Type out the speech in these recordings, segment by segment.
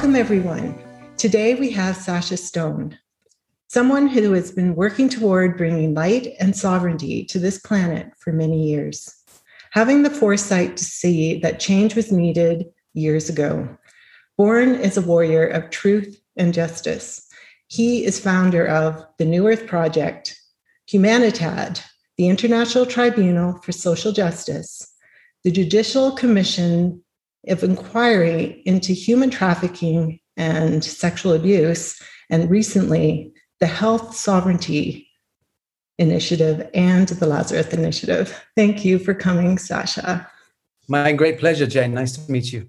Welcome, everyone. Today we have Sacha Stone, someone who has been working toward bringing light and sovereignty to this planet for many years. Having the foresight to see that change was needed years ago. Born as a warrior of truth and justice, he is founder of the New Earth Project, Humanitad, the International Tribunal for Social Justice, the Judicial Commission of inquiry into human trafficking and sexual abuse, and recently the Health Sovereignty Initiative and the Lazarus Initiative. Thank you for coming, Sacha. My great pleasure, Jane. Nice to meet you.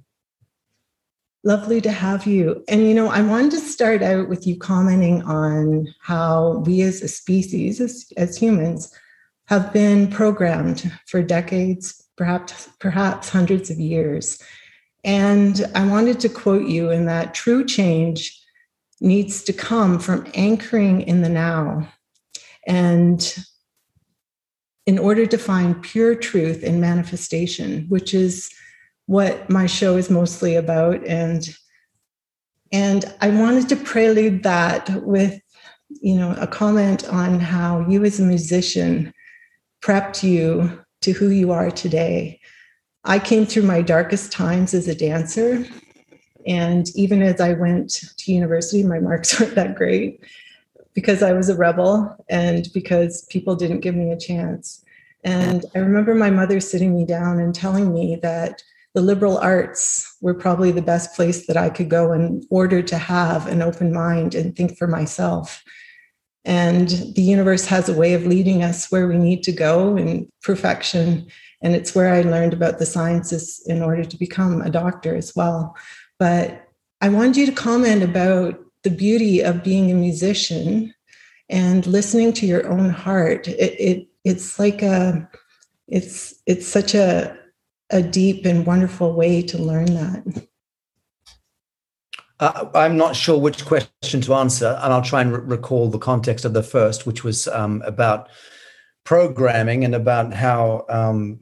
Lovely to have you. And you know, I wanted to start out with you commenting on how we as a species, as, as humans, have been programmed for decades, perhaps perhaps hundreds of years and I wanted to quote you in that true change needs to come from anchoring in the now. And in order to find pure truth in manifestation, which is what my show is mostly about. And and I wanted to prelude that with, you know, a comment on how you as a musician prepped you to who you are today. I came through my darkest times as a dancer. And even as I went to university, my marks weren't that great because I was a rebel and because people didn't give me a chance. And I remember my mother sitting me down and telling me that the liberal arts were probably the best place that I could go in order to have an open mind and think for myself. And the universe has a way of leading us where we need to go in perfection and it's where I learned about the sciences in order to become a doctor as well. But I wanted you to comment about the beauty of being a musician and listening to your own heart. It, it it's like a it's it's such a a deep and wonderful way to learn that. Uh, I'm not sure which question to answer, and I'll try and re- recall the context of the first, which was um, about programming and about how um,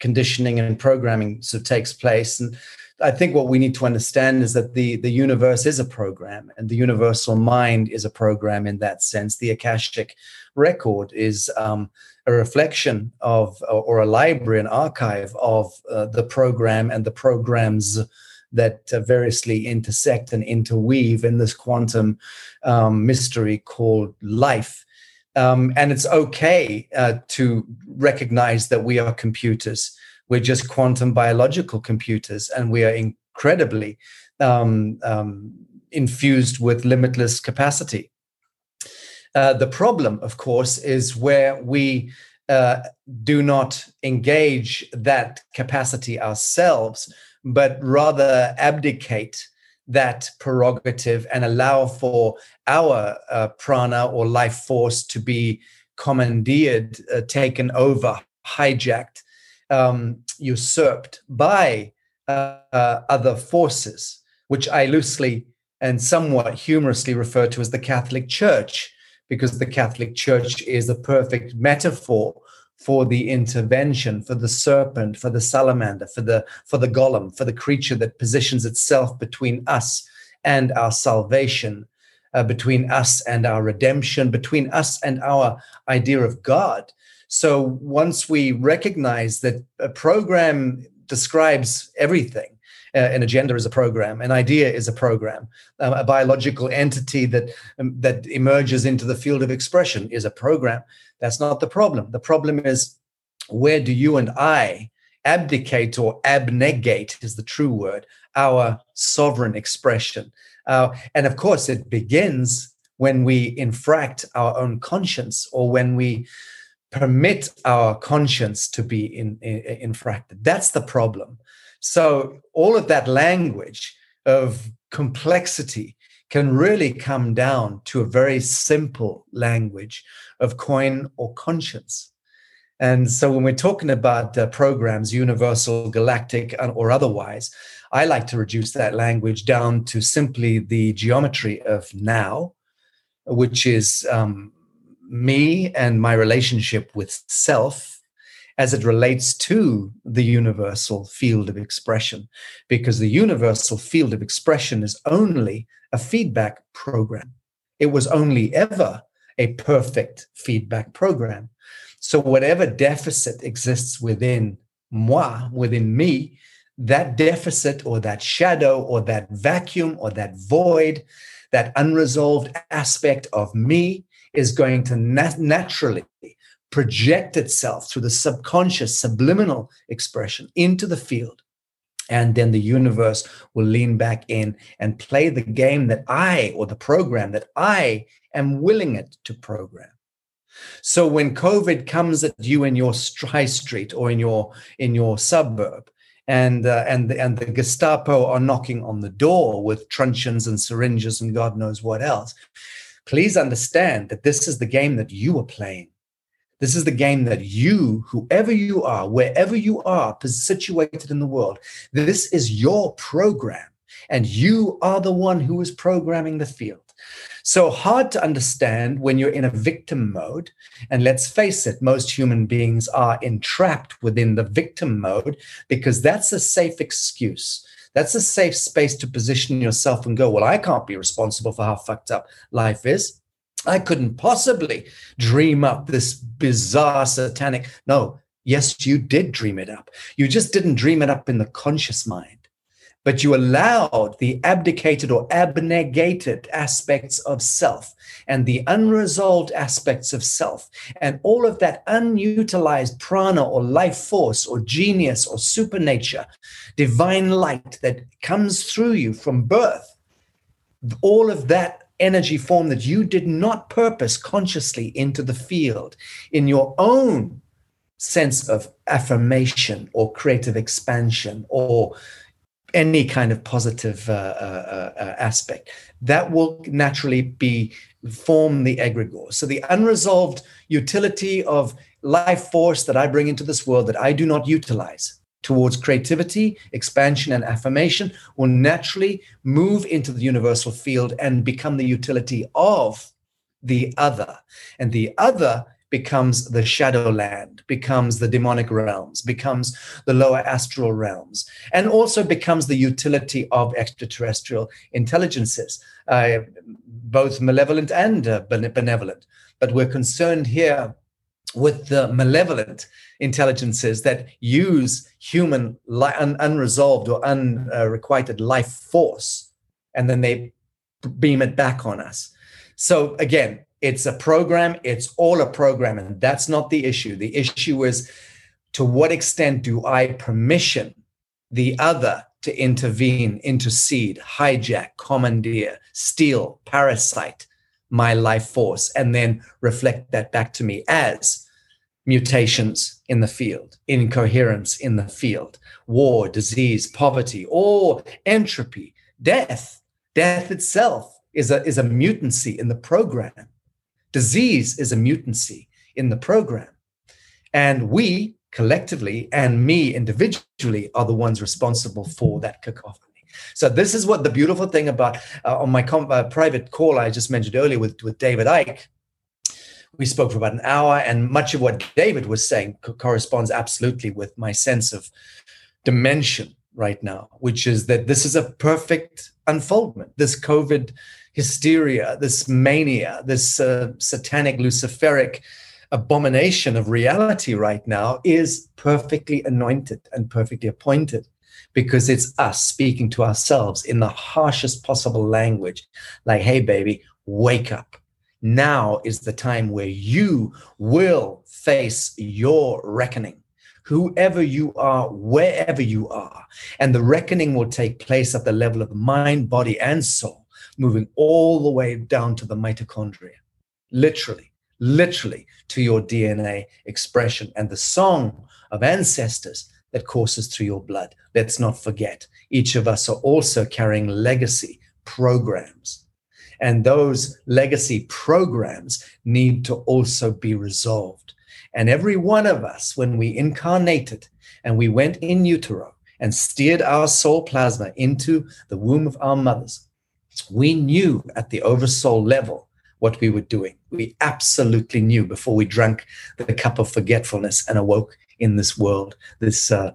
conditioning and programming sort of takes place. And I think what we need to understand is that the the universe is a program, and the universal mind is a program in that sense. The akashic record is um, a reflection of, or a library, an archive of uh, the program and the programs that uh, variously intersect and interweave in this quantum um, mystery called life. Um, and it's okay uh, to recognize that we are computers. We're just quantum biological computers, and we are incredibly um, um, infused with limitless capacity. Uh, the problem, of course, is where we uh, do not engage that capacity ourselves, but rather abdicate that prerogative and allow for our uh, prana or life force to be commandeered, uh, taken over, hijacked, um, usurped by uh, other forces, which I loosely and somewhat humorously refer to as the Catholic Church, because the Catholic Church is a perfect metaphor for the intervention, for the serpent, for the salamander, for the for the golem, for the creature that positions itself between us and our salvation, uh, between us and our redemption, between us and our idea of God. So once we recognize that a program describes everything, uh, an agenda is a program, an idea is a program, um, a biological entity that um, that emerges into the field of expression is a program. That's not the problem. The problem is where do you and I abdicate or abnegate is the true word our sovereign expression uh, and of course it begins when we infract our own conscience or when we permit our conscience to be in, in, infracted that's the problem So all of that language of complexity can really come down to a very simple language of coin or conscience. And so when we're talking about uh, programs, universal, galactic, or otherwise, I like to reduce that language down to simply the geometry of now, which is um, me and my relationship with self as it relates to the universal field of expression, because the universal field of expression is only a feedback program. It was only ever a perfect feedback program. So, whatever deficit exists within moi, within me, that deficit or that shadow or that vacuum or that void, that unresolved aspect of me is going to nat- naturally project itself through the subconscious subliminal expression into the field and then the universe will lean back in and play the game that I or the program that I am willing it to program. So when COVID comes at you in your high street or in your in your suburb, and uh, and and the Gestapo are knocking on the door with truncheons and syringes and God knows what else, please understand that this is the game that you are playing. This is the game that you, whoever you are, wherever you are situated in the world, this is your program. And you are the one who is programming the field. So hard to understand when you're in a victim mode. And let's face it, most human beings are entrapped within the victim mode because that's a safe excuse. That's a safe space to position yourself and go, Well, I can't be responsible for how fucked up life is. I couldn't possibly dream up this bizarre satanic. No, yes, you did dream it up. You just didn't dream it up in the conscious mind, but you allowed the abdicated or abnegated aspects of self and the unresolved aspects of self and all of that unutilized prana or life force or genius or supernature, divine light that comes through you from birth. All of that energy form that you did not purpose consciously into the field in your own sense of affirmation or creative expansion or any kind of positive uh, uh, uh, aspect. That will naturally be form the egregore. So the unresolved utility of life force that i bring into this world that i do not utilize towards creativity, expansion, and affirmation will naturally move into the universal field and become the utility of the other. And the other becomes the shadow land, becomes the demonic realms, becomes the lower astral realms, and also becomes the utility of extraterrestrial intelligences, uh, both malevolent and uh, benevolent. But we're concerned here with the malevolent intelligences that use human un- unresolved or unrequited uh, life force and then they beam it back on us. So again it's a program it's all a program and that's not the issue. The issue is to what extent do i permission the other to intervene intercede hijack commandeer steal parasite my life force and then reflect that back to me as mutations in the field, incoherence in the field, war, disease, poverty, or entropy, death. Death itself is a, is a mutancy in the program. Disease is a mutancy in the program. And we collectively and me individually are the ones responsible for that cacophony. So this is what the beautiful thing about uh, on my com- uh, private call I just mentioned earlier with, with David Icke we spoke for about an hour, and much of what David was saying co- corresponds absolutely with my sense of dimension right now, which is that this is a perfect unfoldment. This COVID hysteria, this mania, this uh, satanic, luciferic abomination of reality right now is perfectly anointed and perfectly appointed because it's us speaking to ourselves in the harshest possible language like, hey, baby, wake up now is the time where you will face your reckoning, whoever you are, wherever you are. And the reckoning will take place at the level of mind, body, and soul, moving all the way down to the mitochondria, literally, literally to your DNA expression. And the song of ancestors that courses through your blood. Let's not forget, each of us are also carrying legacy programs. And those legacy programs need to also be resolved. And every one of us, when we incarnated and we went in utero and steered our soul plasma into the womb of our mothers, we knew at the oversoul level what we were doing. We absolutely knew before we drank the cup of forgetfulness and awoke in this world, this uh,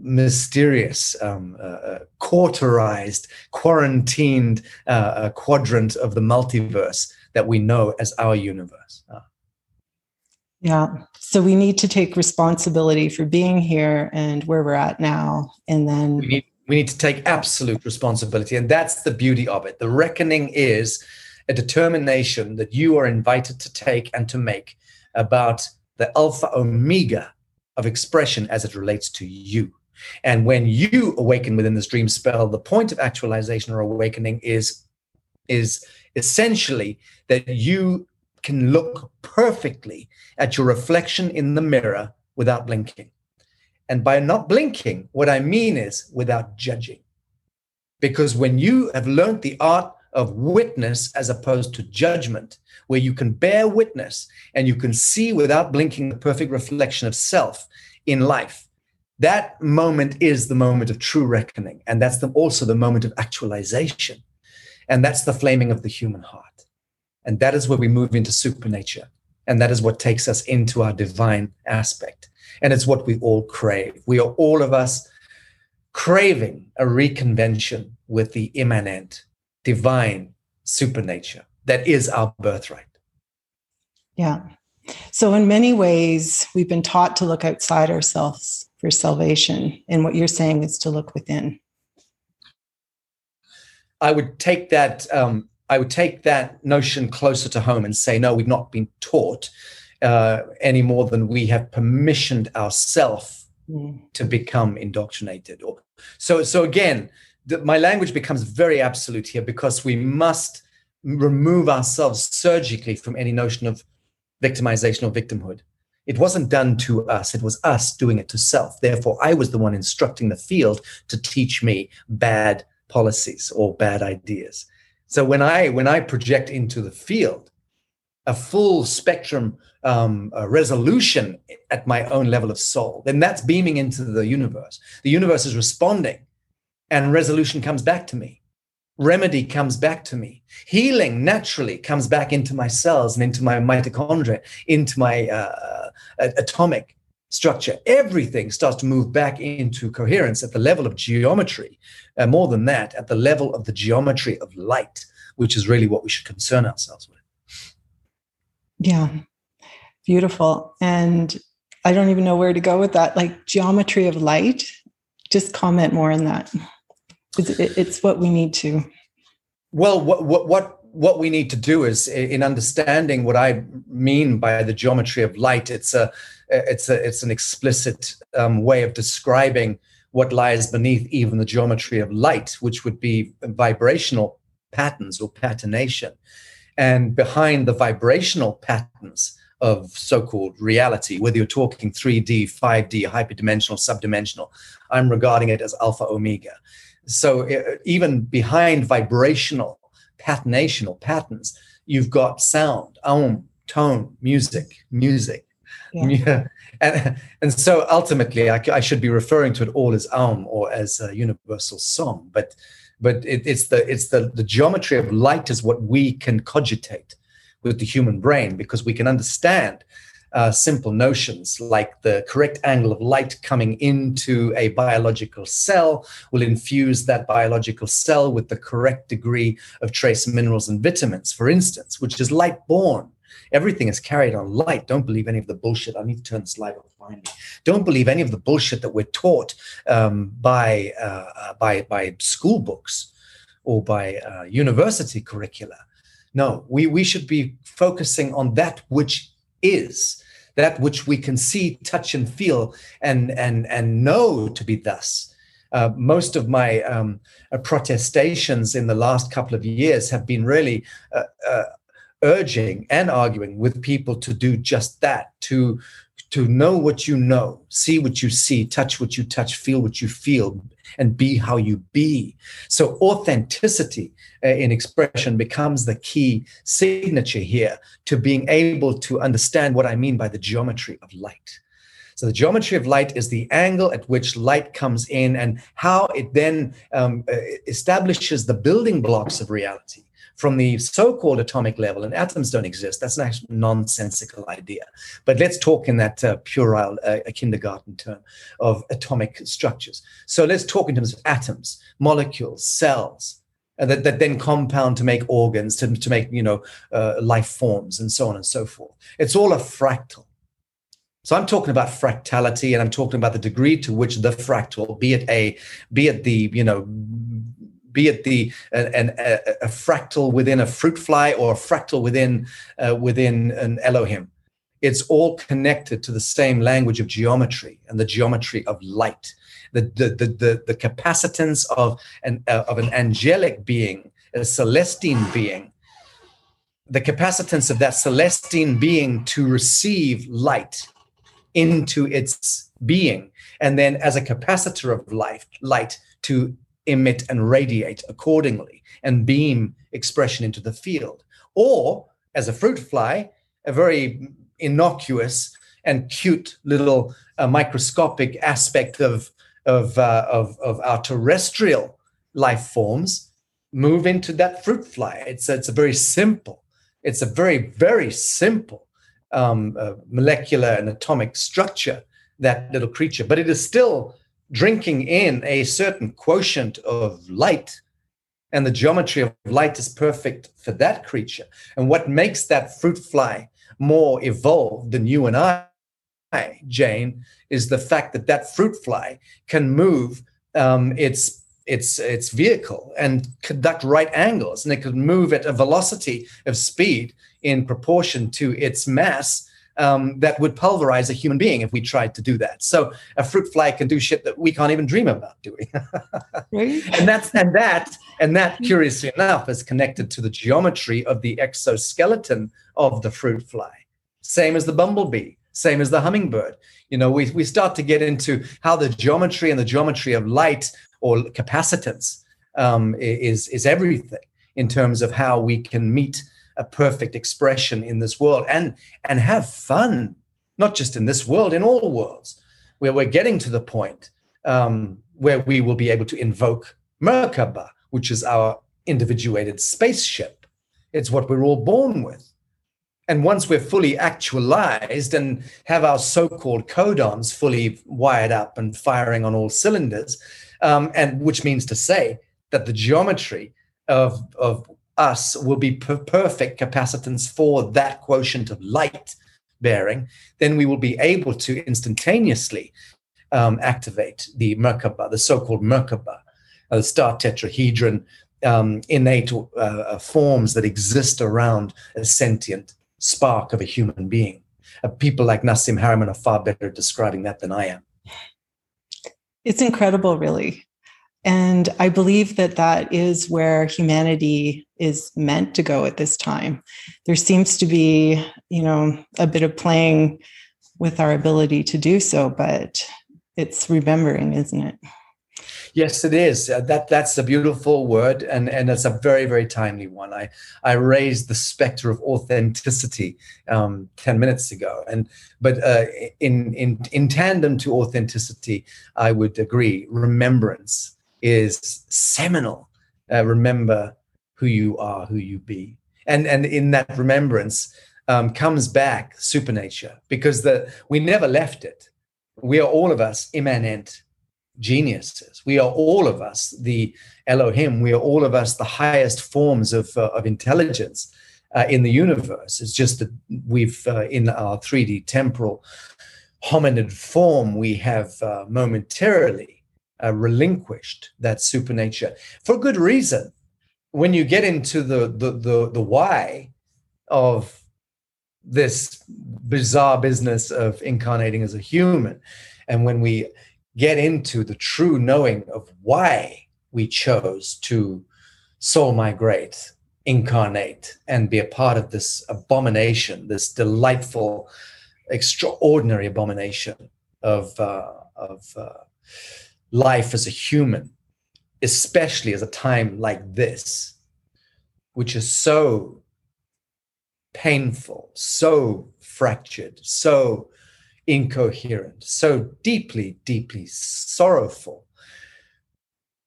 mysterious, um, uh, uh cauterized, quarantined uh, uh, quadrant of the multiverse that we know as our universe. Uh. Yeah. So we need to take responsibility for being here and where we're at now. And then we need, we need to take absolute responsibility. And that's the beauty of it. The reckoning is a determination that you are invited to take and to make about the alpha omega of expression as it relates to you. And when you awaken within this dream spell, the point of actualization or awakening is, is essentially that you can look perfectly at your reflection in the mirror without blinking. And by not blinking, what I mean is without judging. Because when you have learned the art of witness as opposed to judgment, where you can bear witness and you can see without blinking the perfect reflection of self in life, that moment is the moment of true reckoning. And that's the, also the moment of actualization. And that's the flaming of the human heart. And that is where we move into supernature. And that is what takes us into our divine aspect. And it's what we all crave. We are all of us craving a reconvention with the immanent, divine supernature that is our birthright. Yeah. So, in many ways, we've been taught to look outside ourselves for salvation. And what you're saying is to look within. I would take that um, I would take that notion closer to home and say, no, we've not been taught uh, any more than we have permissioned ourselves mm. to become indoctrinated. Or so. So again, the, my language becomes very absolute here because we must remove ourselves surgically from any notion of victimization or victimhood. It wasn't done to us, it was us doing it to self. Therefore, I was the one instructing the field to teach me bad policies or bad ideas. So when I when I project into the field a full spectrum um, resolution at my own level of soul, then that's beaming into the universe. The universe is responding, and resolution comes back to me. Remedy comes back to me. Healing naturally comes back into my cells and into my mitochondria, into my uh, atomic structure. Everything starts to move back into coherence at the level of geometry. Uh, more than that, at the level of the geometry of light, which is really what we should concern ourselves with. Yeah, beautiful. And I don't even know where to go with that. Like geometry of light, just comment more on that. It's, it's what we need to. Well, what, what, what what we need to do is in understanding what I mean by the geometry of light. It's a it's a it's an explicit um, way of describing what lies beneath even the geometry of light, which would be vibrational patterns or patternation, and behind the vibrational patterns of so-called reality, whether you're talking 3D, 5D, hyperdimensional, subdimensional, I'm regarding it as alpha omega. So uh, even behind vibrational patternation or patterns, you've got sound, om, tone, music, music, yeah. yeah. And, and so ultimately, I, I, should be referring to it all as Aum or as a universal song. But but it, it's the it's the the geometry of light is what we can cogitate with the human brain because we can understand uh, simple notions like the correct angle of light coming into a biological cell will infuse that biological cell with the correct degree of trace minerals and vitamins, for instance, which is light born. Everything is carried on light. Don't believe any of the bullshit. I need to turn the light off finally. Don't believe any of the bullshit that we're taught um, by, uh, uh, by, by school books or by uh, university curricula. No, we, we should be focusing on that which is, that which we can see, touch, and feel, and, and, and know to be thus. Uh, most of my um, uh, protestations in the last couple of years have been really uh, uh urging and arguing with people to do just that to to know what you know, see what you see, touch what you touch, feel what you feel, and be how you be. So authenticity uh, in expression becomes the key signature here to being able to understand what I mean by the geometry of light. So the geometry of light is the angle at which light comes in and how it then um, establishes the building blocks of reality from the so-called atomic level, and atoms don't exist. That's an nonsensical idea. But let's talk in that uh, puerile uh, kindergarten term of atomic structures. So let's talk in terms of atoms, molecules, cells, uh, that, that then compound to make organs, to, to make you know uh, life forms, and so on and so forth. It's all a fractal. So I'm talking about fractality, and I'm talking about the degree to which the fractal, be it a, be it the you know be it the an, a, a, fractal within a fruit fly or a fractal within uh, within an Elohim. It's all connected to the same language of geometry and the geometry of light. The the the the, the capacitance of an uh, of an angelic being, a celestine being, the capacitance of that celestine being to receive light into its being, and then as a capacitor of life, light to emit and radiate accordingly and beam expression into the field. Or, as a fruit fly, a very innocuous and cute little uh, microscopic aspect of, of, uh, of, of our terrestrial life forms move into that fruit fly. It's, it's a very simple, it's a very, very simple um, uh, molecular and atomic structure, that little creature, but it is still drinking in a certain quotient of light and the geometry of light is perfect for that creature. And what makes that fruit fly more evolved than you and i jane is the fact that that fruit fly can move um, its its its vehicle and conduct right angles and it can move at a velocity of speed in proportion to its mass um, that would pulverize a human being if we tried to do that. So a fruit fly can do shit that we can't even dream about doing. right. And that's and that and that curiously enough is connected to the geometry of the exoskeleton of the fruit fly. Same as the bumblebee, same as the hummingbird. You know, we, we start to get into how the geometry and the geometry of light or capacitance um, is is everything in terms of how we can meet a perfect expression in this world and and have fun not just in this world in all worlds. Where we're getting to the point um, where we will be able to invoke merkaba which is our individuated spaceship. It's what we're all born with. And once we're fully actualized and have our so-called codons fully wired up and firing on all cylinders um, and which means to say that the geometry of, of us will be per- perfect capacitance for that quotient of light bearing, then we will be able to instantaneously um, activate the Merkaba, the so-called Merkaba, uh, the star tetrahedron, um, innate uh, uh, forms that exist around a sentient spark of a human being. Uh, people like Nassim Haramein are far better describing that than I am. It's incredible, really. And I believe that that is where humanity is meant to go at this time. There seems to be, you know, a bit of playing with our ability to do so, but it's remembering, isn't it? Yes, it is. Uh, that that's a beautiful word, and and it's a very very timely one. I I raised the specter of authenticity um, ten minutes ago, and but uh, in in in tandem to authenticity, I would agree. Remembrance is seminal. Uh, remember who you are, who you be, and and in that remembrance um, comes back supernature because the we never left it. We are all of us immanent geniuses. We are all of us the Elohim. We are all of us the highest forms of uh, of intelligence uh, in the universe. It's just that we've uh, in our 3D temporal hominid form we have uh, momentarily uh, relinquished that supernature for good reason. When you get into the, the the the why of this bizarre business of incarnating as a human, and when we get into the true knowing of why we chose to soul migrate, incarnate, and be a part of this abomination, this delightful extraordinary abomination of uh, of uh, life as a human, especially as a time like this, which is so painful, so fractured, so incoherent, so deeply, deeply sorrowful.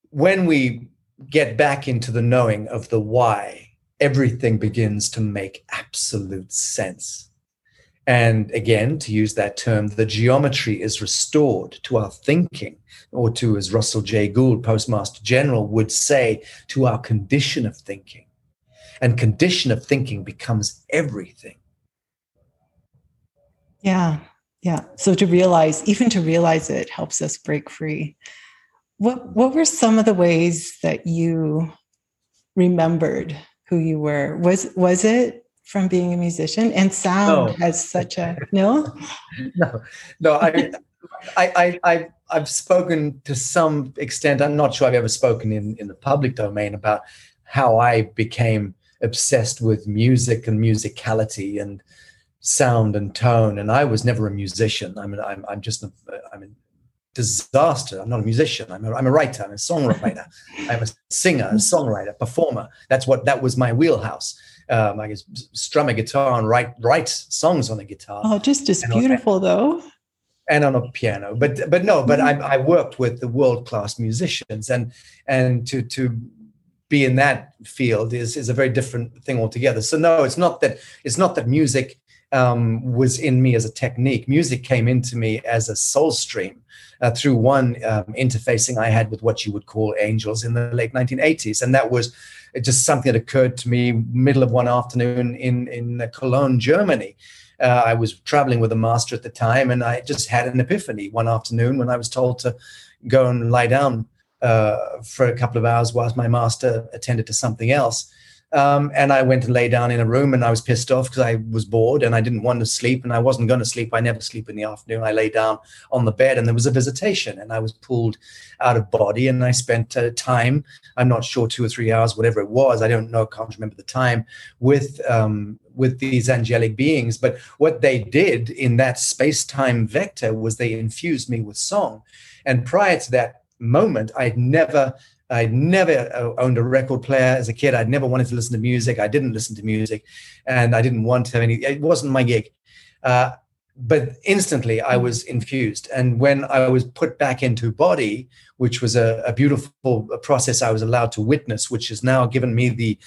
When we get back into the knowing of the why, everything begins to make absolute sense. And again, to use that term, the geometry is restored to our thinking, or to, as Russell J. Gould, Postmaster General, would say, to our condition of thinking. And condition of thinking becomes everything. Yeah, yeah. So to realize, even to realize it helps us break free. What what were some of the ways that you remembered who you were? Was was it from being a musician? And sound no. has such a no? no, no, I I, I, I've spoken to some extent. I'm not sure I've ever spoken in, in the public domain about how I became obsessed with music and musicality and sound and tone. And I was never a musician. I mean, I'm, I'm just, a, I'm a disaster. I'm not a musician. I'm a, I'm a writer. I'm a songwriter. I'm a singer, a songwriter, performer. That's what, that was my wheelhouse. Um, I guess strum a guitar and write, write songs on a guitar. Oh, just as beautiful though. And on a piano, but but no, but I, I worked with the world class musicians, and and to to be in that field is is a very different thing altogether. So no, it's not that it's not that music um, was in me as a technique. Music came into me as a soul stream uh, through one um, interfacing I had with what you would call angels in the late 1980s, and that was just something that occurred to me middle of one afternoon in in Cologne, Germany. Uh, I was traveling with a master at the time, and I just had an epiphany one afternoon when I was told to go and lie down uh, for a couple of hours whilst my master attended to something else. Um, and I went and lay down in a room and I was pissed off because I was bored and I didn't want to sleep and I wasn't going to sleep. I never sleep in the afternoon. I lay down on the bed and there was a visitation and I was pulled out of body and I spent uh, time, I'm not sure, two or three hours, whatever it was. I don't know, can't remember the time with, um, with these angelic beings. But what they did in that space time vector was they infused me with song. And prior to that moment, I'd never I'd never uh, owned a record player as a kid. I'd never wanted to listen to music. I didn't listen to music, and I didn't want to have any. It wasn't my gig. Uh, but instantly, I was infused, and when I was put back into body, which was a, a beautiful process I was allowed to witness, which has now given me the,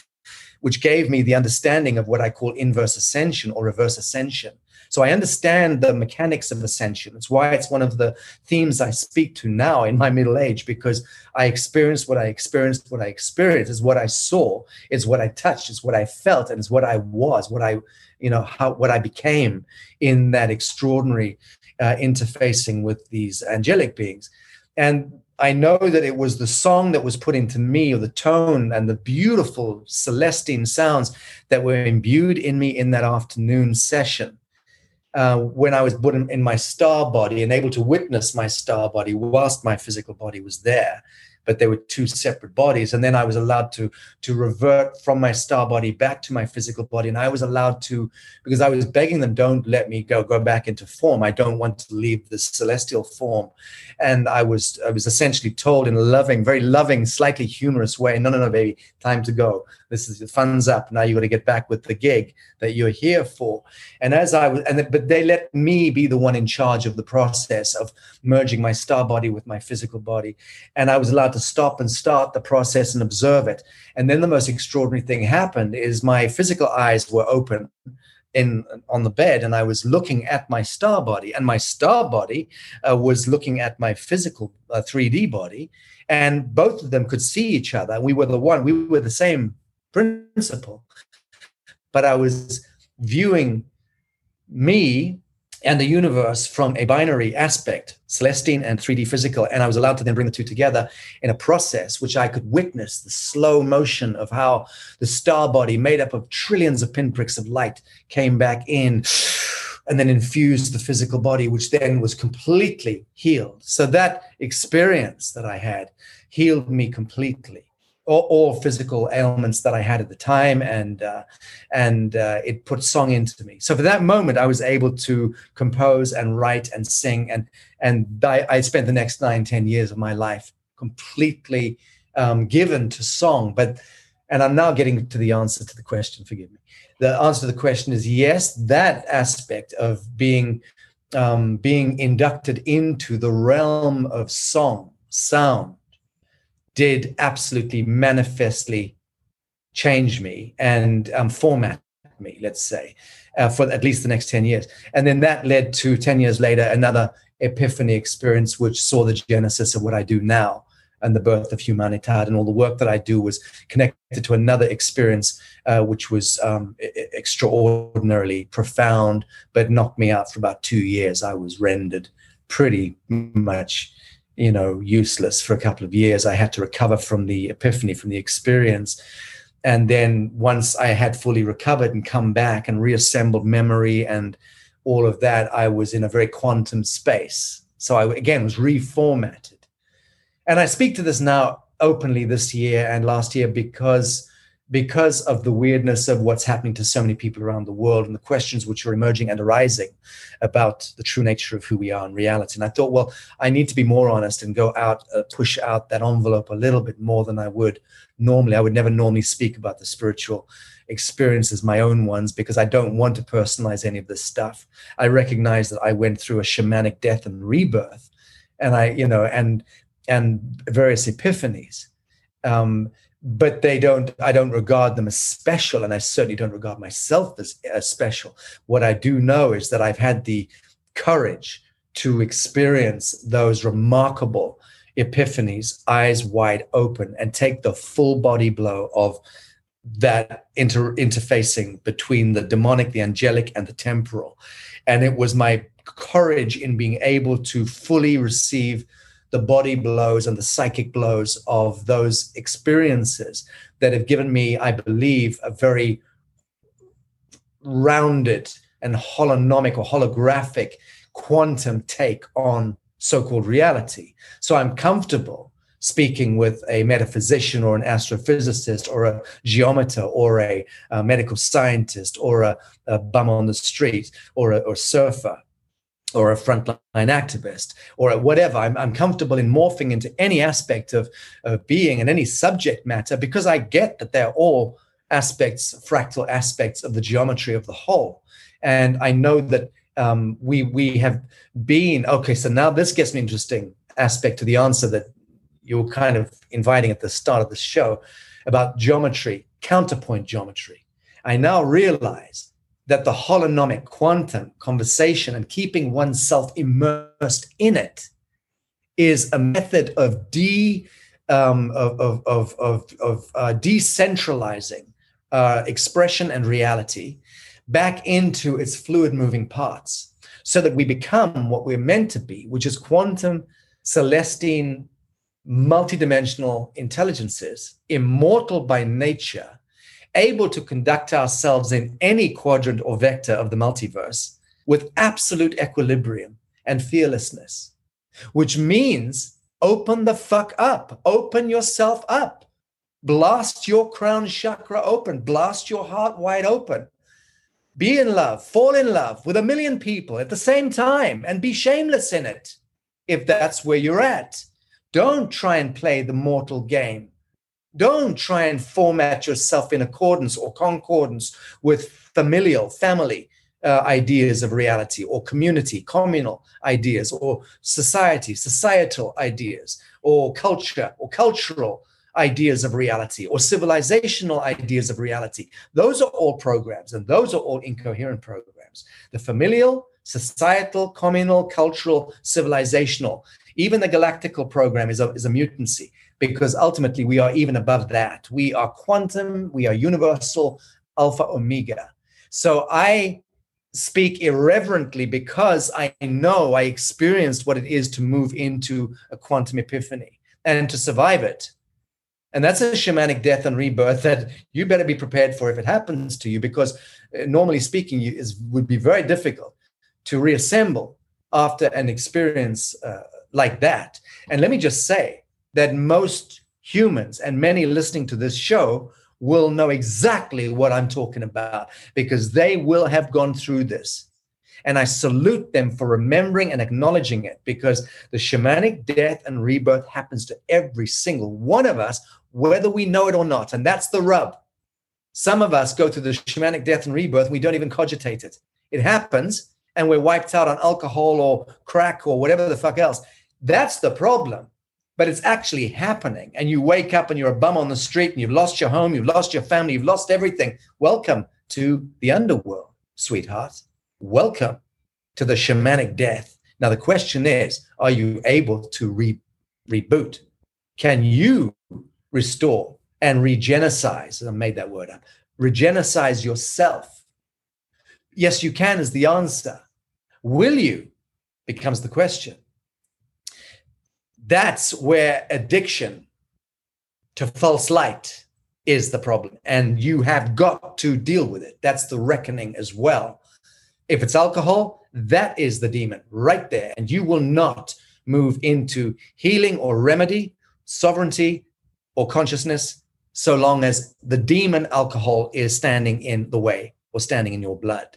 which gave me the understanding of what I call inverse ascension or reverse ascension so I understand the mechanics of ascension. It's why it's one of the themes I speak to now in my middle age, because I experienced what I experienced, what I experienced is what I saw, is what I touched, is what I felt, and it's what I was, what I, you know, how what I became in that extraordinary uh, interfacing with these angelic beings. And I know that it was the song that was put into me, or the tone and the beautiful celestine sounds that were imbued in me in that afternoon session uh, when I was put in, in, my star body and able to witness my star body whilst my physical body was there but they were two separate bodies. And then i was allowed to to revert from my star body back to my physical body. And i was allowed to because i was begging them don't let me go go back into form. I don't want to leave the celestial form. And i was i was essentially told in a loving very loving slightly humorous way no no no baby time to go. This is the funds up. Now you got to get back with the gig that you're here for. And as i was and but they let me be the one in charge of the process of merging my star body with my physical body. And i was allowed to stop and start the process and observe it. And then the most extraordinary thing happened is my physical eyes were open in on the bed and I was looking at my star body and my star body uh, was looking at my physical uh, 3D body and both of them could see each other. We were the one, we were the same principle. But I was viewing me and the universe from a binary aspect, celestine and 3D physical. And I was allowed to then bring the two together in a process which I could witness the slow motion of how the star body, made up of trillions of pinpricks of light, came back in and then infused the physical body, which then was completely healed. So that experience that I had healed me completely. All, all, physical ailments that I had at the time, and uh, and uh, it put song into me. So for that moment, I was able to compose and write and sing, and and I, I spent the next nine ten years of my life completely um, given to song. But and I'm now getting to the answer to the question. Forgive me. The answer to the question is yes. That aspect of being um, being inducted into the realm of song, sound, did absolutely manifestly change me and um, format me, let's say, uh, for at least the next 10 years. And then that led to 10 years later, another epiphany experience, which saw the genesis of what I do now and the birth of Humanitad. And all the work that I do was connected to another experience, uh, which was um, extraordinarily profound, but knocked me out for about two years. I was rendered pretty much you know useless for a couple of years. I had to recover from the epiphany from the experience. And then once i had fully recovered and come back and reassembled memory and all of that i was in a very quantum space. So i again was reformatted. And i speak to this now openly this year and last year because because of the weirdness of what's happening to so many people around the world and the questions which are emerging and arising about the true nature of who we are in reality. And I thought, well, I need to be more honest and go out, uh, push out that envelope a little bit more than I would normally. I would never normally speak about the spiritual experiences, my own ones, because I don't want to personalize any of this stuff. I recognize that I went through a shamanic death and rebirth, and I, you know, and and various epiphanies. Um, but they don't i don't regard them as special and i certainly don't regard myself as, as special. What i do know is that i've had the courage to experience those remarkable epiphanies eyes wide open and take the full body blow of that inter- interfacing between the demonic the angelic and the temporal. And it was my courage in being able to fully receive the body blows and the psychic blows of those experiences that have given me, I believe, a very rounded and holonomic or holographic quantum take on so called reality. So I'm comfortable speaking with a metaphysician or an astrophysicist or a geometer or a, a medical scientist or a, a, bum on the street or a or surfer or a frontline activist or whatever. I'm, I'm comfortable in morphing into any aspect of, of being and any subject matter because I get that they're all aspects, fractal aspects of the geometry of the whole. And I know that um, we we have been okay. So now this gets an interesting aspect to the answer that you were kind of inviting at the start of the show about geometry, counterpoint geometry. I now realize that the holonomic quantum conversation and keeping oneself immersed in it is a method of de um, of, of, of, of, of uh, decentralizing uh, expression and reality back into its fluid moving parts so that we become what we're meant to be, which is quantum, celestine, multidimensional intelligences, immortal by nature, able to conduct ourselves in any quadrant or vector of the multiverse with absolute equilibrium and fearlessness, which means open the fuck up, open yourself up, blast your crown chakra open, blast your heart wide open. Be in love, fall in love with a million people at the same time and be shameless in it if that's where you're at. Don't try and play the mortal game don't try and format yourself in accordance or concordance with familial, family uh, ideas of reality or community, communal ideas or society, societal ideas or culture or cultural ideas of reality or civilizational ideas of reality. Those are all programs and those are all incoherent programs. The familial, societal, communal, cultural, civilizational. Even the galactical program is a, is a mutancy because ultimately we are even above that. We are quantum, we are universal, alpha, omega. So I speak irreverently because I know I experienced what it is to move into a quantum epiphany and to survive it. And that's a shamanic death and rebirth that you better be prepared for if it happens to you, because uh, normally speaking, it is, would be very difficult to reassemble after an experience uh, like that. And let me just say, that most humans and many listening to this show will know exactly what I'm talking about because they will have gone through this. And I salute them for remembering and acknowledging it because the shamanic death and rebirth happens to every single one of us, whether we know it or not. And that's the rub. Some of us go through the shamanic death and rebirth, and we don't even cogitate it. It happens, and we're wiped out on alcohol or crack or whatever the fuck else. That's the problem but it's actually happening. And you wake up and you're a bum on the street and you've lost your home, you've lost your family, you've lost everything. Welcome to the underworld, sweetheart. Welcome to the shamanic death. Now, the question is are you able to re- reboot? Can you restore and regenicize? I made that word up. Regenicize yourself. Yes, you can, is the answer. Will you? Becomes the question that's where addiction to false light is the problem. And you have got to deal with it. That's the reckoning as well. If it's alcohol, that is the demon right there. And you will not move into healing or remedy, sovereignty or consciousness so long as the demon alcohol is standing in the way or standing in your blood,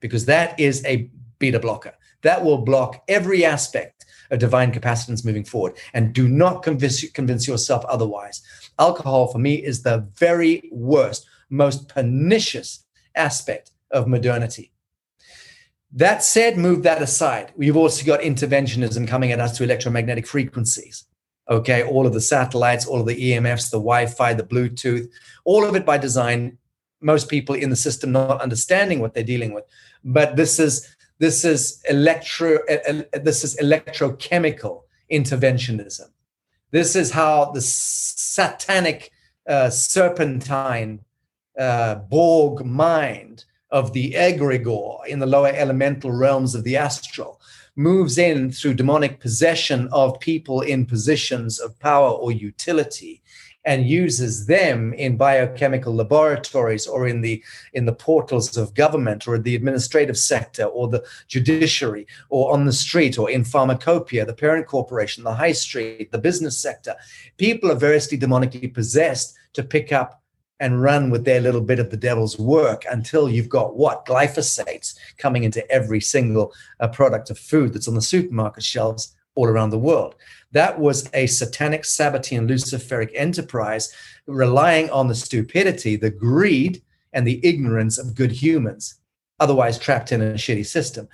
because that is a beta blocker. That will block every aspect of divine capacitance moving forward. And do not convince, convince yourself otherwise. Alcohol, for me, is the very worst, most pernicious aspect of modernity. That said, move that aside. We've also got interventionism coming at us to electromagnetic frequencies. Okay, all of the satellites, all of the EMFs, the Wi Fi, the Bluetooth, all of it by design. Most people in the system not understanding what they're dealing with. But this is this is electro. This is electrochemical interventionism. This is how the satanic uh, serpentine uh, Borg mind of the egregore in the lower elemental realms of the astral moves in through demonic possession of people in positions of power or utility and uses them in biochemical laboratories or in the in the portals of government or the administrative sector or the judiciary or on the street or in pharmacopoeia the parent corporation the high street the business sector. People are variously demonically possessed to pick up and run with their little bit of the devil's work until you've got what? Glyphosates coming into every single uh, product of food that's on the supermarket shelves all around the world that was a satanic, Sabbatean, Luciferic enterprise relying on the stupidity, the greed, and the ignorance of good humans, otherwise trapped in a shitty system.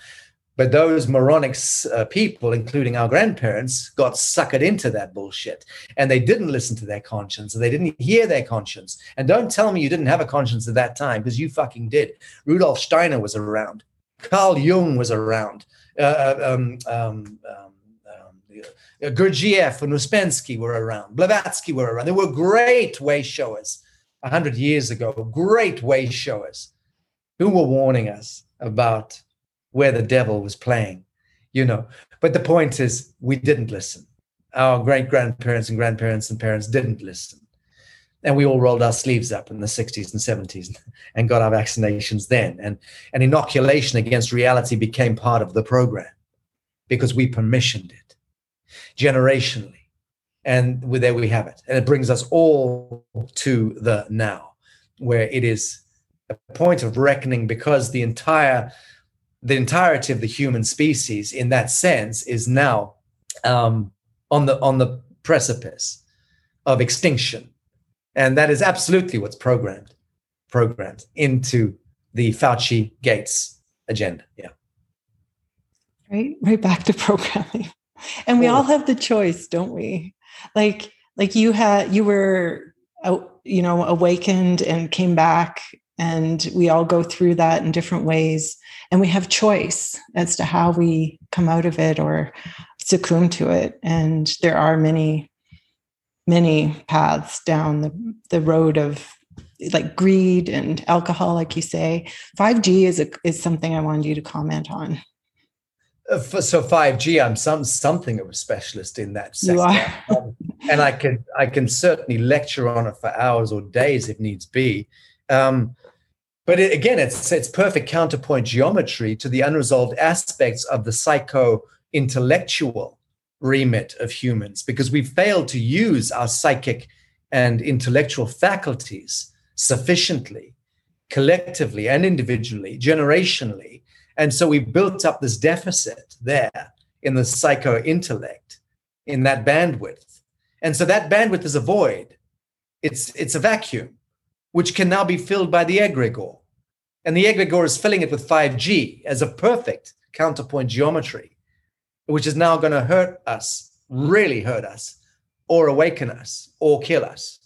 But those moronic uh, people, including our grandparents, got suckered into that bullshit. And they didn't listen to their conscience. And they didn't hear their conscience. And don't tell me you didn't have a conscience at that time, because you fucking did. Rudolf Steiner was around. Carl Jung was around. Uh, uh um, um, um, uh, Uh, Gurdjieff and Ouspensky were around, Blavatsky were around. They were great way showers 100 years ago, great way showers who were warning us about where the devil was playing, you know. But the point is, we didn't listen. Our great grandparents and grandparents and parents didn't listen. And we all rolled our sleeves up in the 60s and 70s and got our vaccinations then. And, and inoculation against reality became part of the program because we permissioned it generationally. And there we have it. And it brings us all to the now, where it is a point of reckoning because the entire the entirety of the human species in that sense is now um, on the on the precipice of extinction and that is absolutely what's programmed programmed into the fauci gates agenda yeah right right back to programming and we all have the choice don't we? Like like you had you were you know awakened and came back and we all go through that in different ways. And we have choice as to how we come out of it or succumb to it. And there are many many paths down the, the road of like greed and alcohol like you say. 5g is a, is something i wanted you to comment on so 5G, I'm some something of a specialist in that sector, um, and I can I can certainly lecture on it for hours or days if needs be. Um, but it, again, it's it's perfect counterpoint geometry to the unresolved aspects of the psycho intellectual remit of humans because we failed to use our psychic and intellectual faculties sufficiently, collectively and individually, generationally. And so we built up this deficit there in the psycho intellect, in that bandwidth. And so that bandwidth is a void. It's, it's a vacuum, which can now be filled by the egregore. And the egregore is filling it with 5G as a perfect counterpoint geometry, which is now going to hurt us, really hurt us, or awaken us, or kill us,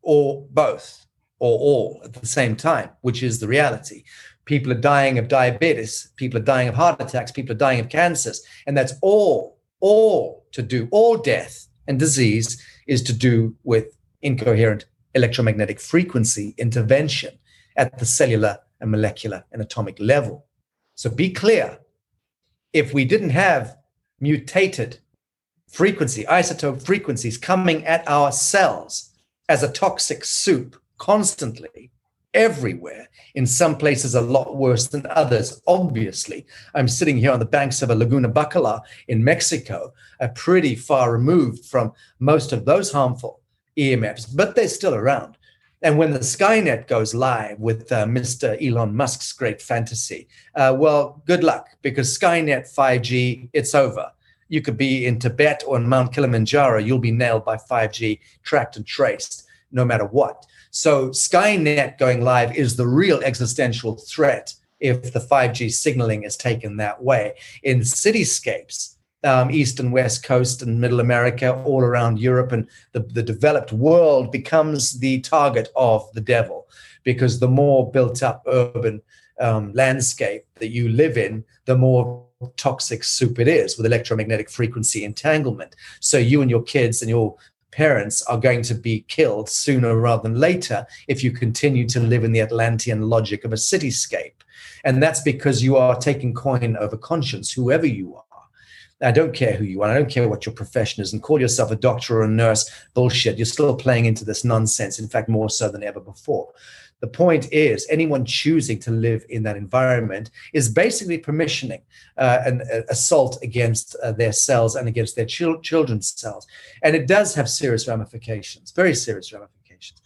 or both, or all at the same time, which is the reality. People are dying of diabetes, people are dying of heart attacks, people are dying of cancers. And that's all, all to do, all death and disease is to do with incoherent electromagnetic frequency intervention at the cellular and molecular and atomic level. So be clear if we didn't have mutated frequency, isotope frequencies coming at our cells as a toxic soup constantly, everywhere, in some places a lot worse than others. Obviously, I'm sitting here on the banks of a Laguna Bacalar in Mexico, a pretty far removed from most of those harmful EMFs, but they're still around. And when the Skynet goes live with uh, Mr. Elon Musk's great fantasy, uh, well, good luck because Skynet 5G, it's over. You could be in Tibet or in Mount Kilimanjaro, you'll be nailed by 5G, tracked and traced, no matter what. So Skynet going live is the real existential threat if the 5G signaling is taken that way. In cityscapes, um, east and west coast and middle America, all around Europe, and the, the developed world becomes the target of the devil because the more built up urban um, landscape that you live in, the more toxic soup it is with electromagnetic frequency entanglement. So you and your kids and your parents are going to be killed sooner rather than later if you continue to live in the Atlantean logic of a cityscape. And that's because you are taking coin over conscience, whoever you are. I don't care who you are. I don't care what your profession is. And call yourself a doctor or a nurse. Bullshit. You're still playing into this nonsense. In fact, more so than ever before. The point is, anyone choosing to live in that environment is basically permissioning uh, an uh, assault against uh, their cells and against their chil- children's cells. And it does have serious ramifications, very serious ramifications.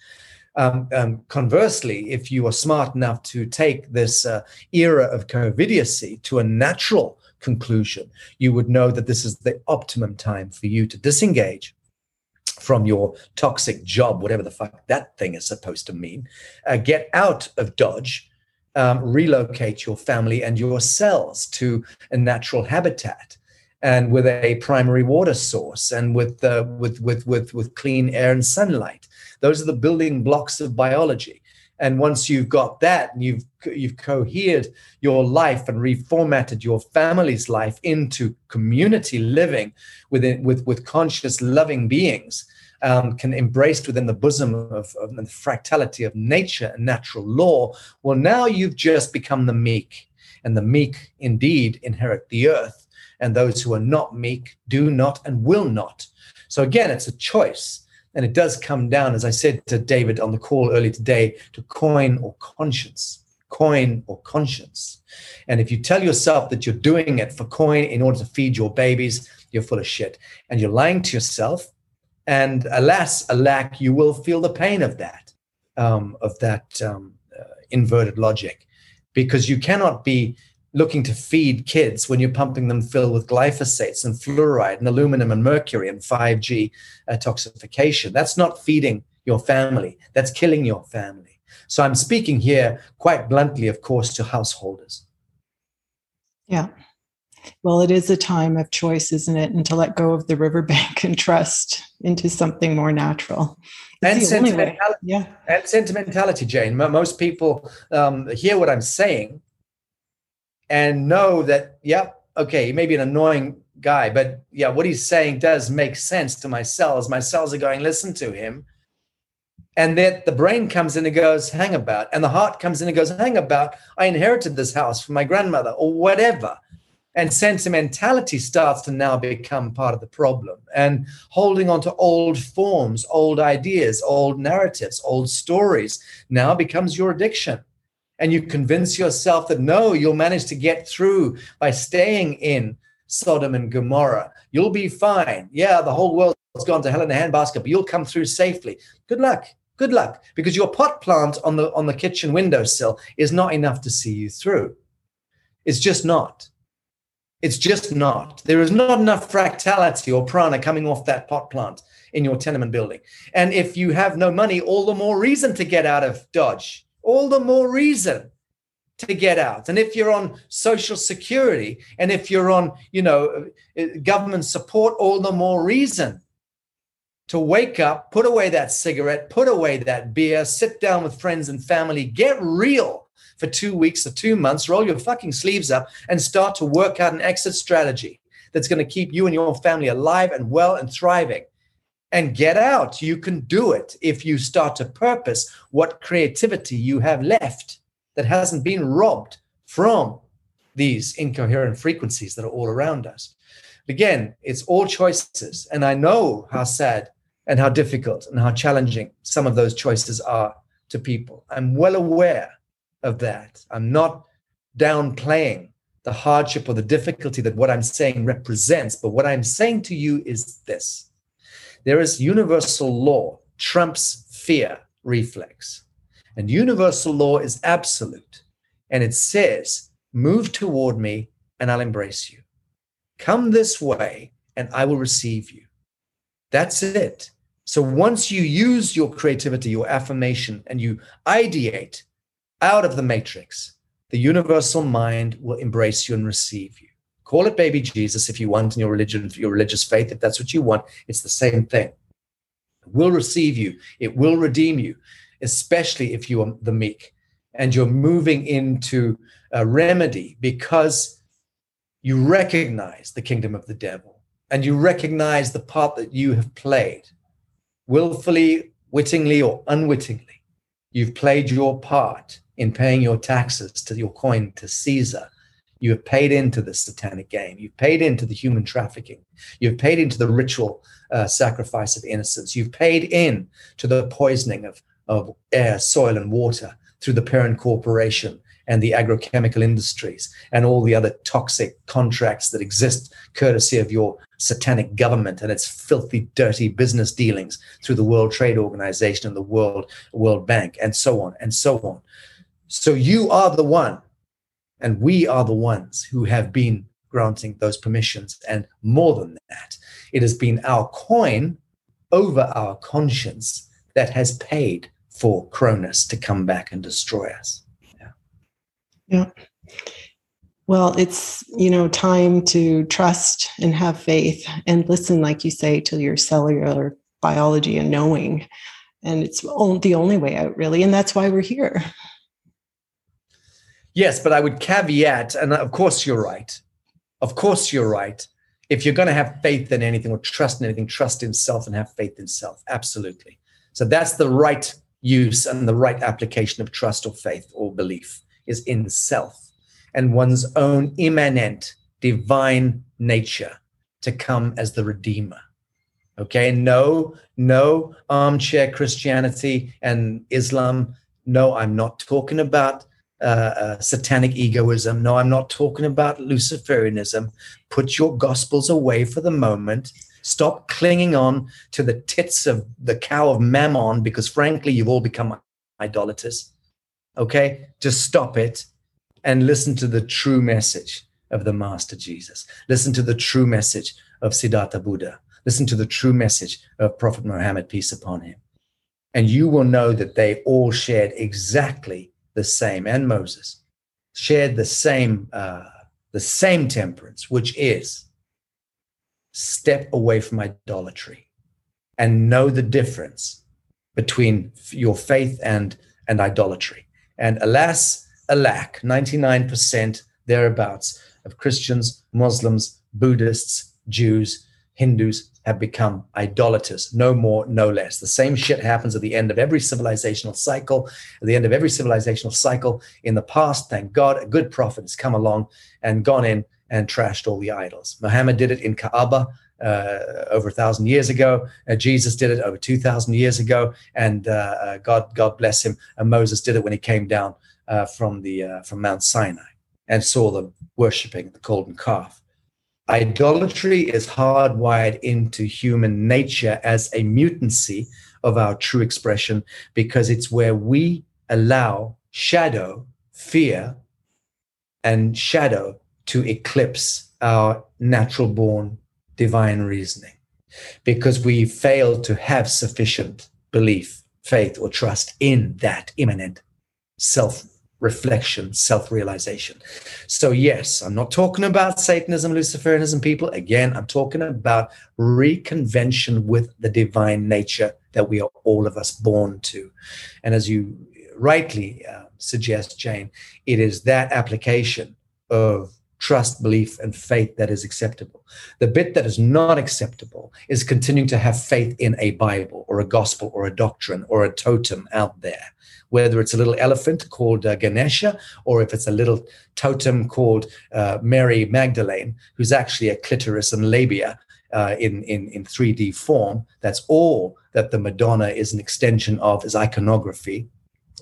Um, um, conversely, if you are smart enough to take this uh, era of COVIDiocy to a natural conclusion, you would know that this is the optimum time for you to disengage from your toxic job, whatever the fuck that thing is supposed to mean. Uh, get out of Dodge, um, relocate your family and your cells to a natural habitat. And with a primary water source, and with uh, with with with with clean air and sunlight, those are the building blocks of biology. And once you've got that and you've you've cohered your life and reformatted your family's life into community living within with with conscious loving beings, um, can embraced within the bosom of, of the fractality of nature and natural law. Well, now you've just become the meek, and the meek indeed inherit the earth, and those who are not meek do not and will not. So again, it's a choice. And it does come down, as I said to David on the call earlier today, to coin or conscience. Coin or conscience. And if you tell yourself that you're doing it for coin in order to feed your babies, you're full of shit. And you're lying to yourself. And alas, alack, you will feel the pain of that, um, of that um, uh, inverted logic, because you cannot be looking to feed kids when you're pumping them filled with glyphosates and fluoride and aluminum and mercury and 5G uh, toxification. That's not feeding your family, that's killing your family. So I'm speaking here quite bluntly, of course, to householders. Yeah. Well, it is a time of choice, isn't it? And to let go of the riverbank and trust into something more natural. and sentimentality. Yeah. And sentimentality, Jane. Most people um, hear what I'm saying and know that, yeah, okay, he may be an annoying guy, but yeah, what he's saying does make sense to my cells. My cells are going, listen to him. And that the brain comes in and goes, hang about. And the heart comes in and goes, hang about. I inherited this house from my grandmother or whatever. And sentimentality starts to now become part of the problem. And holding on to old forms, old ideas, old narratives, old stories now becomes your addiction and you convince yourself that no, you'll manage to get through by staying in Sodom and Gomorrah. You'll be fine. Yeah, the whole world's gone to hell in a handbasket, but you'll come through safely. Good luck. Good luck, because your pot plant on the on the kitchen windowsill is not enough to see you through. It's just not. It's just not. There is not enough fractality or prana coming off that pot plant in your tenement building. And if you have no money, all the more reason to get out of Dodge. All the more reason to get out. And if you're on social security and if you're on, you know, uh, government support, all the more reason to wake up, put away that cigarette, put away that beer, sit down with friends and family, get real for two weeks or two months, roll your fucking sleeves up and start to work out an exit strategy that's going to keep you and your family alive and well and thriving. And get out. You can do it if you start to purpose what creativity you have left that hasn't been robbed from these incoherent frequencies that are all around us. Again, it's all choices. And I know how sad and how difficult and how challenging some of those choices are to people. I'm well aware of that. I'm not downplaying the hardship or the difficulty that what I'm saying represents, but what I'm saying to you is this there is universal law trumps fear reflex. And universal law is absolute. And it says, move toward me and I'll embrace you. Come this way and I will receive you. That's it. So once you use your creativity, your affirmation, and you ideate out of the matrix, the universal mind will embrace you and receive you. Call it baby Jesus if you want in your religion, your religious faith, if that's what you want. It's the same thing. It will receive you, it will redeem you, especially if you are the meek and you're moving into a remedy because you recognize the kingdom of the devil and you recognize the part that you have played willfully, wittingly, or unwittingly, you've played your part in paying your taxes to your coin to Caesar. You have paid into the satanic game. You've paid into the human trafficking. You've paid into the ritual uh, sacrifice of innocence. You've paid in to the poisoning of, of air, soil, and water through the parent corporation and the agrochemical industries and all the other toxic contracts that exist courtesy of your satanic government and its filthy, dirty business dealings through the World Trade Organization and the World World Bank and so on and so on. So you are the one, and we are the ones who have been granting those permissions. And more than that, it has been our coin over our conscience that has paid for Cronus to come back and destroy us. Yeah. yeah. Well, it's, you know, time to trust and have faith and listen, like you say, to your cellular biology and knowing. And it's the only way out, really. And that's why we're here. Yes, but I would caveat, and of course you're right. Of course you're right. If you're going to have faith in anything or trust in anything, trust in self and have faith in self. Absolutely. So that's the right use and the right application of trust or faith or belief is in self and one's own immanent divine nature to come as the redeemer. Okay, no, no armchair Christianity and Islam. No, I'm not talking about uh, uh, satanic egoism. No, I'm not talking about Luciferianism. Put your gospels away for the moment. Stop clinging on to the tits of the cow of Mammon because, frankly, you've all become idolaters. Okay, just stop it and listen to the true message of the Master Jesus. Listen to the true message of Siddhartha Buddha. Listen to the true message of Prophet Muhammad, peace upon him. And you will know that they all shared exactly the same, and Moses shared the same, uh, the same temperance, which is step away from idolatry and know the difference between your faith and, and idolatry. And alas, alack, 99% thereabouts of Christians, Muslims, Buddhists, Jews, Hindus have become idolaters, no more, no less. The same shit happens at the end of every civilizational cycle. At the end of every civilizational cycle in the past, thank God, a good prophet has come along and gone in and trashed all the idols. Muhammad did it in Kaaba uh, over a thousand years ago. Uh, Jesus did it over two thousand years ago, and uh, uh God, God bless him. And Moses did it when he came down uh, from the uh, from Mount Sinai and saw them worshiping the golden calf. Idolatry is hardwired into human nature as a mutancy of our true expression because it's where we allow shadow, fear, and shadow to eclipse our natural born divine reasoning. Because we fail to have sufficient belief, faith, or trust in that immanent self reflection, self realization. So, yes, I'm not talking about Satanism, Luciferianism, people. Again, I'm talking about reconvention with the divine nature that we are all of us born to. And as you rightly uh, suggest, Jane, it is that application of trust, belief, and faith that is acceptable. The bit that is not acceptable is continuing to have faith in a Bible or a gospel or a doctrine or a totem out there whether it's a little elephant called uh, Ganesha or if it's a little totem called uh, Mary Magdalene, who's actually a clitoris and labia uh, in, in, in 3D form. That's all that the Madonna is an extension of, is iconography,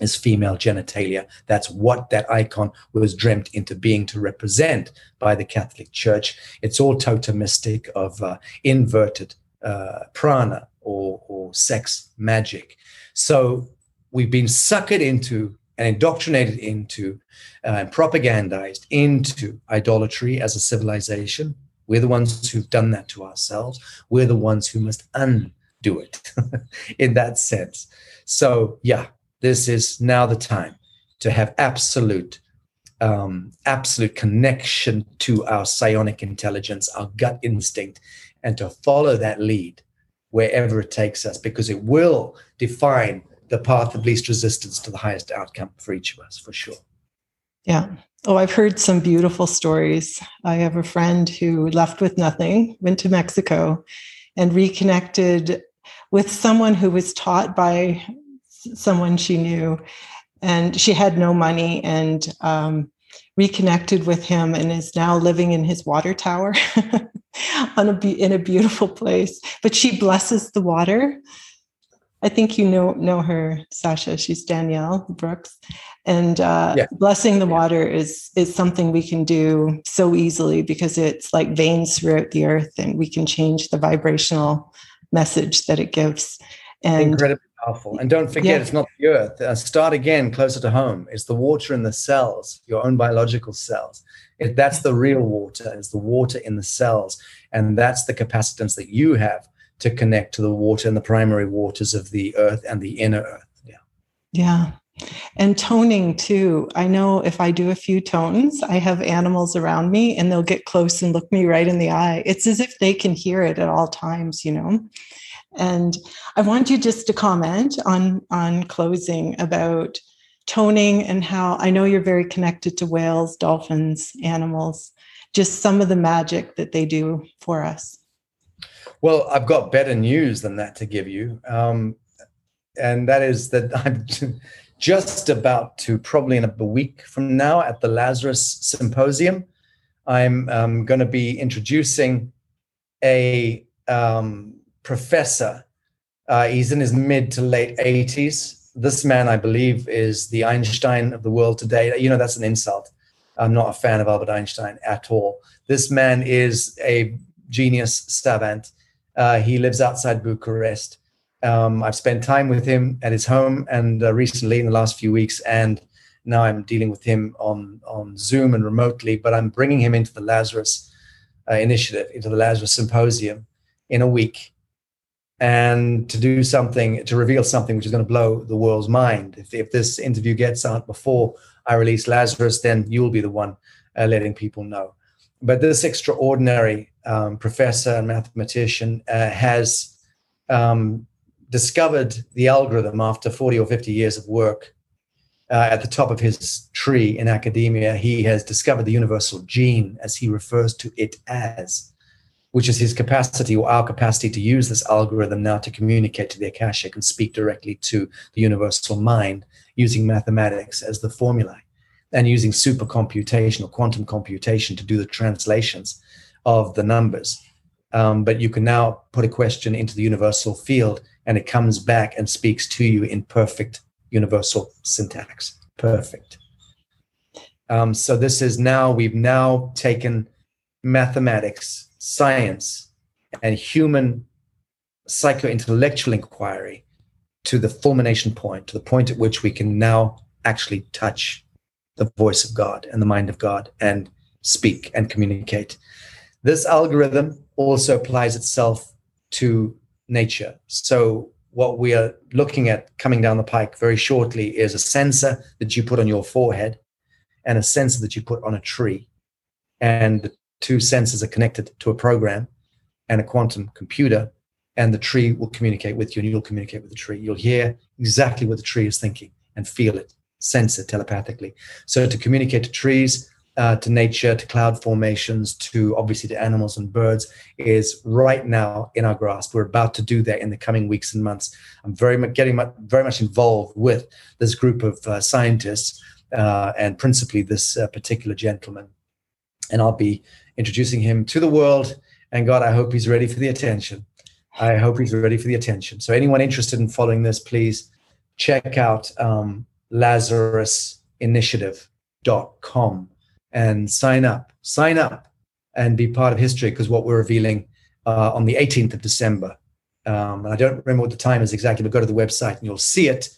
is female genitalia. That's what that icon was dreamt into being to represent by the Catholic Church. It's all totemistic of uh, inverted uh, prana or, or sex magic. So we've been suckered into and indoctrinated into uh, and propagandized into idolatry as a civilization. We're the ones who've done that to ourselves. We're the ones who must undo it in that sense. So, yeah, this is now the time to have absolute, um, absolute connection to our psionic intelligence, our gut instinct, and to follow that lead wherever it takes us, because it will define the path of least resistance to the highest outcome for each of us, for sure. Yeah. Oh, I've heard some beautiful stories. I have a friend who left with nothing, went to Mexico, and reconnected with someone who was taught by someone she knew. And she had no money and um, reconnected with him and is now living in his water tower on a, in a beautiful place. But she blesses the water I think you know know her, Sacha. She's Danielle Brooks, and uh, yeah. blessing the water is is something we can do so easily because it's like veins throughout the earth, and we can change the vibrational message that it gives. And incredibly powerful. And don't forget, yeah. it's not the earth. Uh, start again, closer to home. It's the water in the cells, your own biological cells. It, that's the real water. It's the water in the cells, and that's the capacitance that you have to connect to the water and the primary waters of the earth and the inner earth. Yeah. Yeah. And toning too. I know if I do a few tones, I have animals around me and they'll get close and look me right in the eye. It's as if they can hear it at all times, you know. And I want you just to comment on on closing about toning and how I know you're very connected to whales, dolphins, animals, just some of the magic that they do for us. Well, I've got better news than that to give you. Um, and that is that I'm just about to, probably in a week from now, at the Lazarus Symposium, I'm um, going to be introducing a um, professor. Uh, he's in his mid to late 80s. This man, I believe, is the Einstein of the world today. You know, that's an insult. I'm not a fan of Albert Einstein at all. This man is a genius savant. Uh, he lives outside Bucharest. Um, I've spent time with him at his home and uh, recently in the last few weeks, and now I'm dealing with him on on Zoom and remotely. But I'm bringing him into the Lazarus uh, initiative, into the Lazarus Symposium, in a week, and to do something to reveal something which is going to blow the world's mind. If, if this interview gets out before I release Lazarus, then you'll be the one uh, letting people know. But this extraordinary um, professor and mathematician, uh, has um, discovered the algorithm after 40 or 50 years of work uh, at the top of his tree in academia. He has discovered the universal gene, as he refers to it as, which is his capacity or our capacity to use this algorithm now to communicate to the Akashic and speak directly to the universal mind using mathematics as the formulae and using supercomputation or quantum computation to do the translations of the numbers. Um, but you can now put a question into the universal field and it comes back and speaks to you in perfect universal syntax. Perfect. Um, so this is now, we've now taken mathematics, science, and human psycho-intellectual inquiry to the fulmination point, to the point at which we can now actually touch the voice of God and the mind of God and speak and communicate. This algorithm also applies itself to nature. So, what we are looking at coming down the pike very shortly is a sensor that you put on your forehead and a sensor that you put on a tree. And the two sensors are connected to a program and a quantum computer and the tree will communicate with you and you'll communicate with the tree. You'll hear exactly what the tree is thinking and feel it, sense it telepathically. So to communicate to trees, uh, to nature, to cloud formations, to obviously to animals and birds is right now in our grasp. We're about to do that in the coming weeks and months. I'm very much getting much, very much involved with this group of uh, scientists uh, and principally this uh, particular gentleman. And I'll be introducing him to the world. And God, I hope he's ready for the attention. I hope he's ready for the attention. So, anyone interested in following this, please check out um, LazarusInitiative.com and sign up. Sign up and be part of history because what we're revealing uh, on the 18th of December, um, and I don't remember what the time is exactly, but go to the website and you'll see it.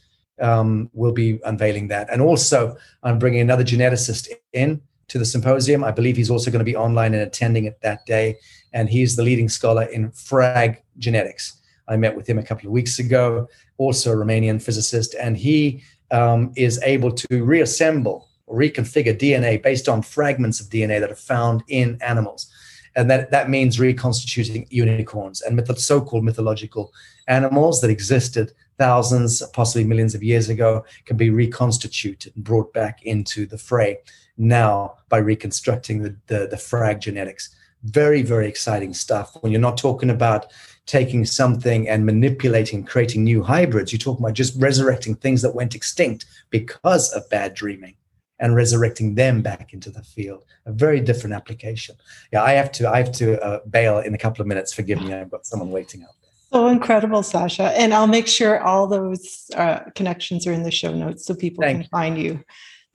Um, we'll be unveiling that. And also, I'm bringing another geneticist in to the symposium. I believe he's also going to be online and attending it that day and he's the leading scholar in frag genetics. I met with him a couple of weeks ago, also a Romanian physicist, and he um, is able to reassemble or reconfigure DNA based on fragments of DNA that are found in animals. And that, that means reconstituting unicorns and myth- so called mythological animals that existed thousands, possibly millions of years ago, can be reconstituted and brought back into the fray now by reconstructing the, the, the frag genetics very, very exciting stuff. When you're not talking about taking something and manipulating, creating new hybrids, you're talking about just resurrecting things that went extinct because of bad dreaming and resurrecting them back into the field. A very different application. Yeah, I have to. I have to uh, bail in a couple of minutes. Forgive me. I've got someone waiting out there. So incredible, Sacha. And I'll make sure all those uh, connections are in the show notes so people Thank can you. find you.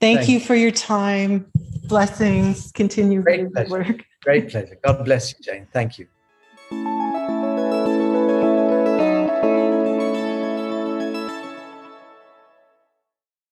Thank, Thank you for your time. Blessings. Continue Great work. Great pleasure. God bless you, Jane. Thank you.